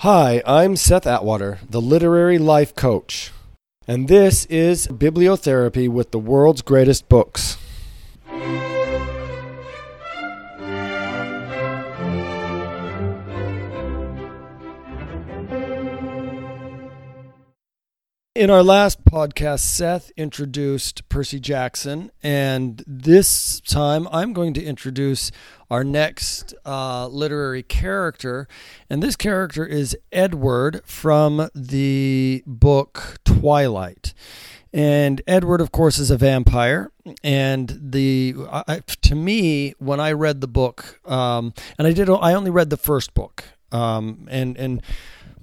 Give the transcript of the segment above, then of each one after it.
Hi, I'm Seth Atwater, the literary life coach, and this is Bibliotherapy with the world's greatest books. In our last podcast, Seth introduced Percy Jackson, and this time I'm going to introduce our next uh, literary character. And this character is Edward from the book Twilight. And Edward, of course, is a vampire. And the I, to me, when I read the book, um, and I did, I only read the first book, um, and and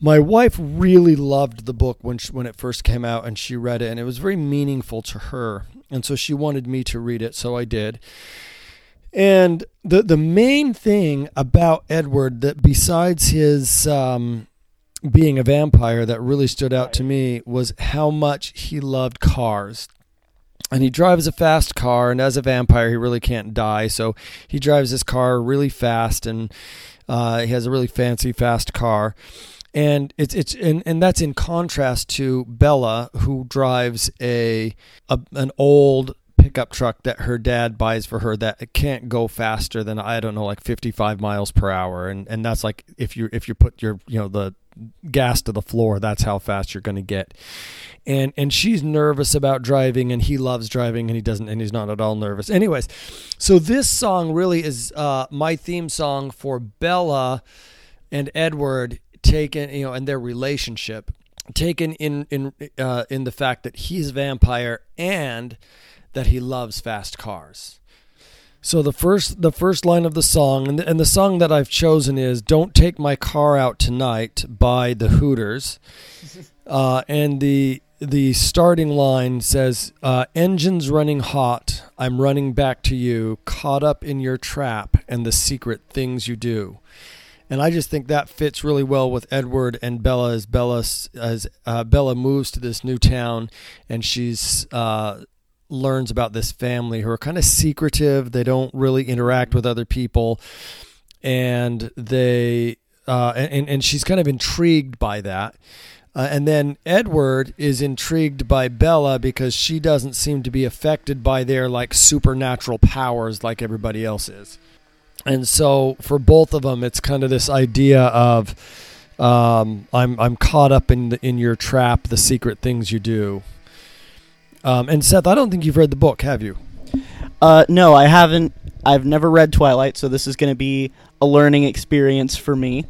my wife really loved the book when she, when it first came out and she read it and it was very meaningful to her and so she wanted me to read it so I did. And the the main thing about Edward that besides his um, being a vampire that really stood out to me was how much he loved cars. And he drives a fast car and as a vampire he really can't die so he drives his car really fast and uh, he has a really fancy fast car and it's it's and, and that's in contrast to Bella who drives a, a an old pickup truck that her dad buys for her that can't go faster than I don't know like 55 miles per hour. And and that's like if you if you put your you know the gas to the floor that's how fast you're going to get. And and she's nervous about driving and he loves driving and he doesn't and he's not at all nervous. Anyways so this song really is uh, my theme song for Bella and Edward taken, you know, and their relationship taken in in uh, in the fact that he's a vampire and that he loves fast cars. So the first the first line of the song and the, and the song that I've chosen is "Don't Take My Car Out Tonight" by the Hooters, uh, and the the starting line says uh, "Engines running hot, I'm running back to you, caught up in your trap and the secret things you do." And I just think that fits really well with Edward and Bella as Bella as uh, Bella moves to this new town, and she's uh, learns about this family who are kind of secretive. They don't really interact with other people, and they uh, and and she's kind of intrigued by that. Uh, and then Edward is intrigued by Bella because she doesn't seem to be affected by their like supernatural powers like everybody else is and so for both of them, it's kind of this idea of um, I'm I'm caught up in the, in your trap, the secret things you do. Um, and Seth, I don't think you've read the book, have you? Uh, no, I haven't. I've never read Twilight, so this is going to be a learning experience for me.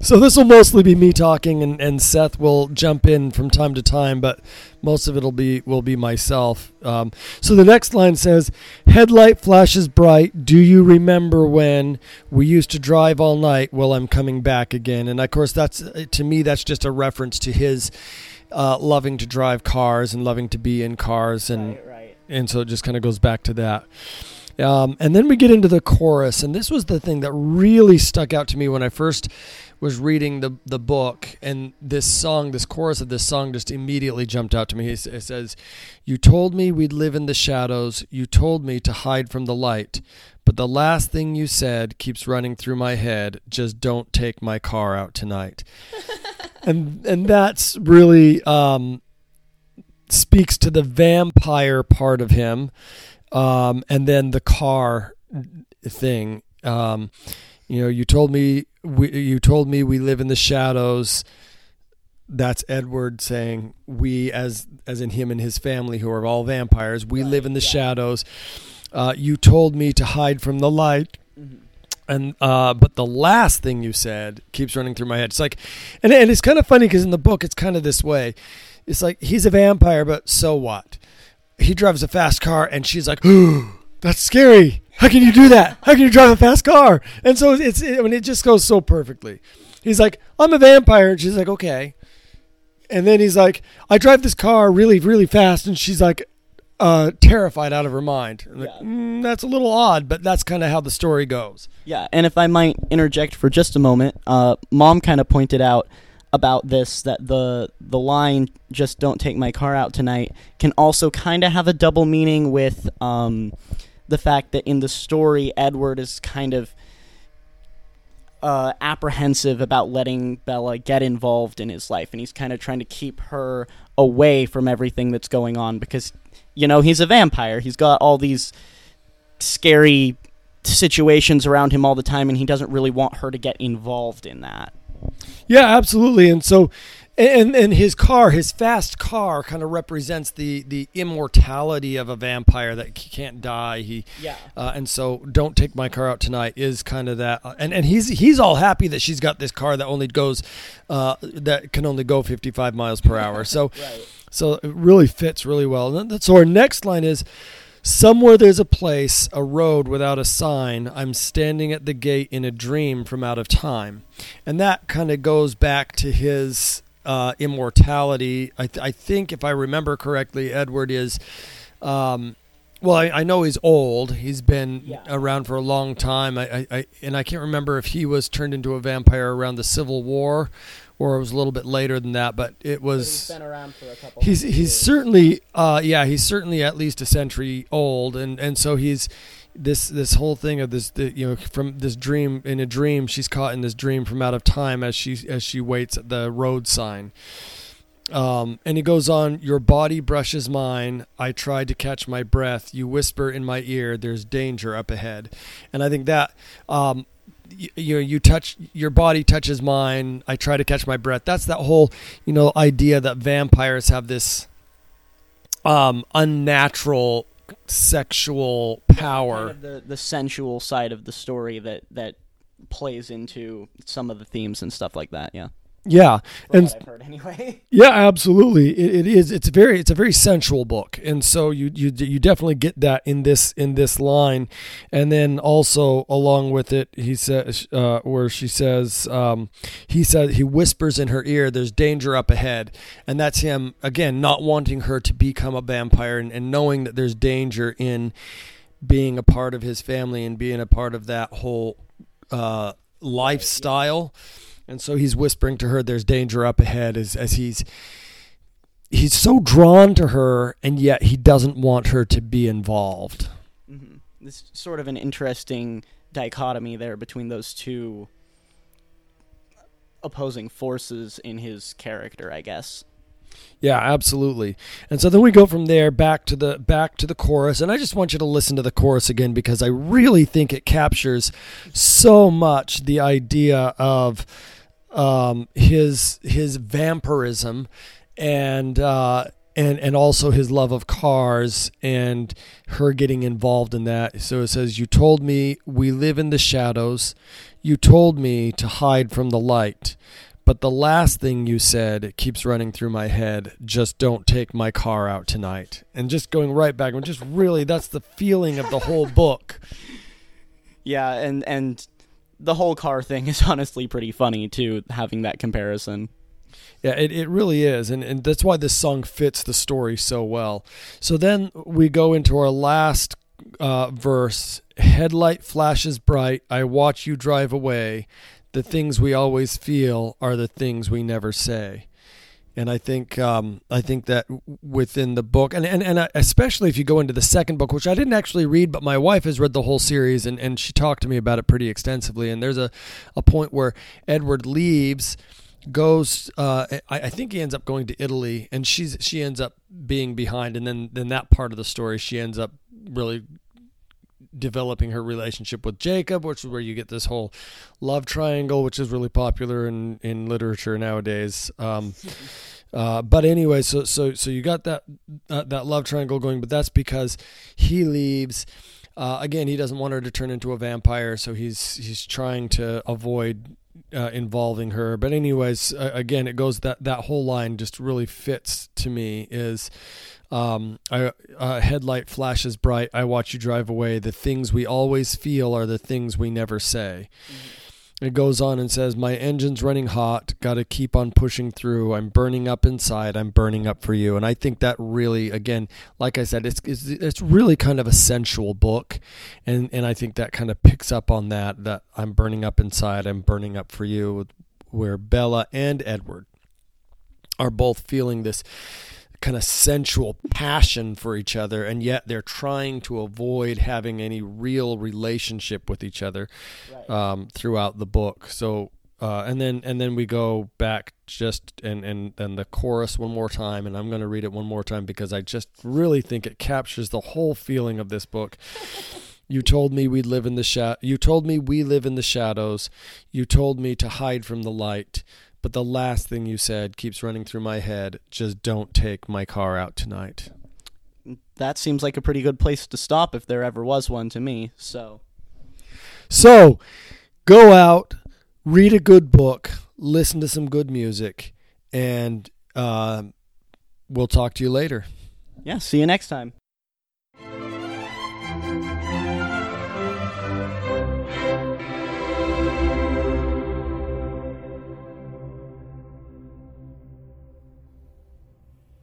So this will mostly be me talking, and, and Seth will jump in from time to time, but most of it'll be will be myself. Um, so the next line says, "Headlight flashes bright. Do you remember when we used to drive all night? Well, I'm coming back again." And of course, that's to me that's just a reference to his uh, loving to drive cars and loving to be in cars, and right, right. and so it just kind of goes back to that. Um, and then we get into the chorus, and this was the thing that really stuck out to me when I first was reading the the book, and this song, this chorus of this song, just immediately jumped out to me. It says, "You told me we'd live in the shadows. You told me to hide from the light, but the last thing you said keeps running through my head. Just don't take my car out tonight." and and that's really um, speaks to the vampire part of him, um, and then the car thing. Um, you know, you told me we, you told me we live in the shadows. That's Edward saying we, as as in him and his family, who are all vampires, we Right, live in the yeah. shadows. Uh, you told me to hide from the light, Mhm. and uh, but the last thing you said keeps running through my head. It's like, and and it's kind of funny because in the book it's kind of this way. It's like he's a vampire, but so what? He drives a fast car, and she's like, Ooh, "That's scary. How can you do that? How can you drive a fast car?" And so it's, I mean, it just goes so perfectly. He's like, "I'm a vampire," and she's like, "Okay." And then he's like, "I drive this car really, really fast," and she's like, uh, terrified out of her mind. I'm like, "Mm, that's a little odd, but that's kind of how the story goes. Yeah, and if I might interject for just a moment, uh, mom kind of pointed out about this that the the line "just don't take my car out tonight" can also kind of have a double meaning with um, the fact that in the story Edward is kind of uh, apprehensive about letting Bella get involved in his life, and he's kind of trying to keep her away from everything that's going on because, you know, he's a vampire. He's got all these scary situations around him all the time, and he doesn't really want her to get involved in that. Yeah, absolutely. And so, and and his car, his fast car, kind of represents the the immortality of a vampire that he can't die. He Yeah. Uh, and so, don't take my car out tonight is kind of that. uh, and and he's he's all happy that she's got this car that only goes, uh, that can only go 55 miles per hour. So, Right. so it really fits really well. So our next line is. Somewhere there's a place, a road without a sign. I'm standing at the gate in a dream from out of time. And that kind of goes back to his uh, immortality. I, th- I think, if I remember correctly, Edward is. Um, well, I, I know he's old. He's been Yeah. around for a long time. I, I, I and I can't remember if he was turned into a vampire around the Civil War, or it was a little bit later than that. But it was. around for a couple. He's he's certainly uh yeah he's certainly at least a century old and and so he's this this whole thing of this the, you know from this dream in a dream she's caught in this dream from out of time as she as she waits at the road sign um, and he goes on your body brushes mine i tried to catch my breath you whisper in my ear there's danger up ahead and i think that um, you, you you touch your body touches mine i try to catch my breath that's that whole you know idea that vampires have this um unnatural sexual power kind of the the sensual side of the story that that plays into some of the themes and stuff like that. Yeah, yeah and what I've heard anyway. Yeah, absolutely. It, it is. It's very. It's a very sensual book, and so you you you definitely get that in this in this line, and then also along with it, he says uh, where she says um, he says he whispers in her ear, "There's danger up ahead," and that's him again not wanting her to become a vampire and, and knowing that there's danger in being a part of his family and being a part of that whole uh, lifestyle. And so he's whispering to her, "There's danger up ahead," as as he's he's so drawn to her, and yet he doesn't want her to be involved. hmm This sort of an interesting dichotomy there between those two opposing forces in his character, I guess. Yeah, absolutely. And so then we go from there back to the back to the chorus, and I just want you to listen to the chorus again because I really think it captures so much the idea of um, his his vampirism and uh, and and also his love of cars and her getting involved in that. So it says, "You told me we live in the shadows. You told me to hide from the light." But the last thing you said it keeps running through my head. Just don't take my car out tonight. And just going right back, and just really, that's the feeling of the whole book. Yeah, and and the whole car thing is honestly pretty funny too, having that comparison. Yeah, it, it really is. And, and that's why this song fits the story so well. So then we go into our last uh, verse Headlight flashes bright. I watch you drive away. The things we always feel are the things we never say. And I think um, I think that within the book, and, and, and especially if you go into the second book, which I didn't actually read, but my wife has read the whole series, and, and she talked to me about it pretty extensively. And there's a, a point where Edward leaves, goes uh, I, I think he ends up going to Italy and she's she ends up being behind and then then that part of the story she ends up really developing her relationship with Jacob which is where you get this whole love triangle which is really popular in in literature nowadays. Um, uh, but anyway so so so you got that uh, that love triangle going but that's because he leaves. Uh, again he doesn't want her to turn into a vampire so he's he's trying to avoid uh, involving her. But anyways, uh, again, it goes that that whole line just really fits to me. Is um, I, a headlight flashes bright. I watch you drive away. The things we always feel are the things we never say. It goes on and says, My engine's running hot. Got to keep on pushing through. I'm burning up inside. I'm burning up for you. And I think that really, again, like I said, it's it's, it's really kind of a sensual book. And, and I think that kind of picks up on that, that I'm burning up inside. I'm burning up for you, where Bella and Edward are both feeling this kind of sensual passion for each other, and yet they're trying to avoid having any real relationship with each other Right. um, throughout the book. So, uh, and then and then we go back just and and and the chorus one more time, and I'm going to read it one more time because I just really think it captures the whole feeling of this book. You told me we live in the sha- You told me we live in the shadows. You told me to hide from the light. But the last thing you said keeps running through my head. Just don't take my car out tonight. That seems like a pretty good place to stop if there ever was one to me. So, So, go out, read a good book, listen to some good music, and uh, we'll talk to you later. yeah, see you next time.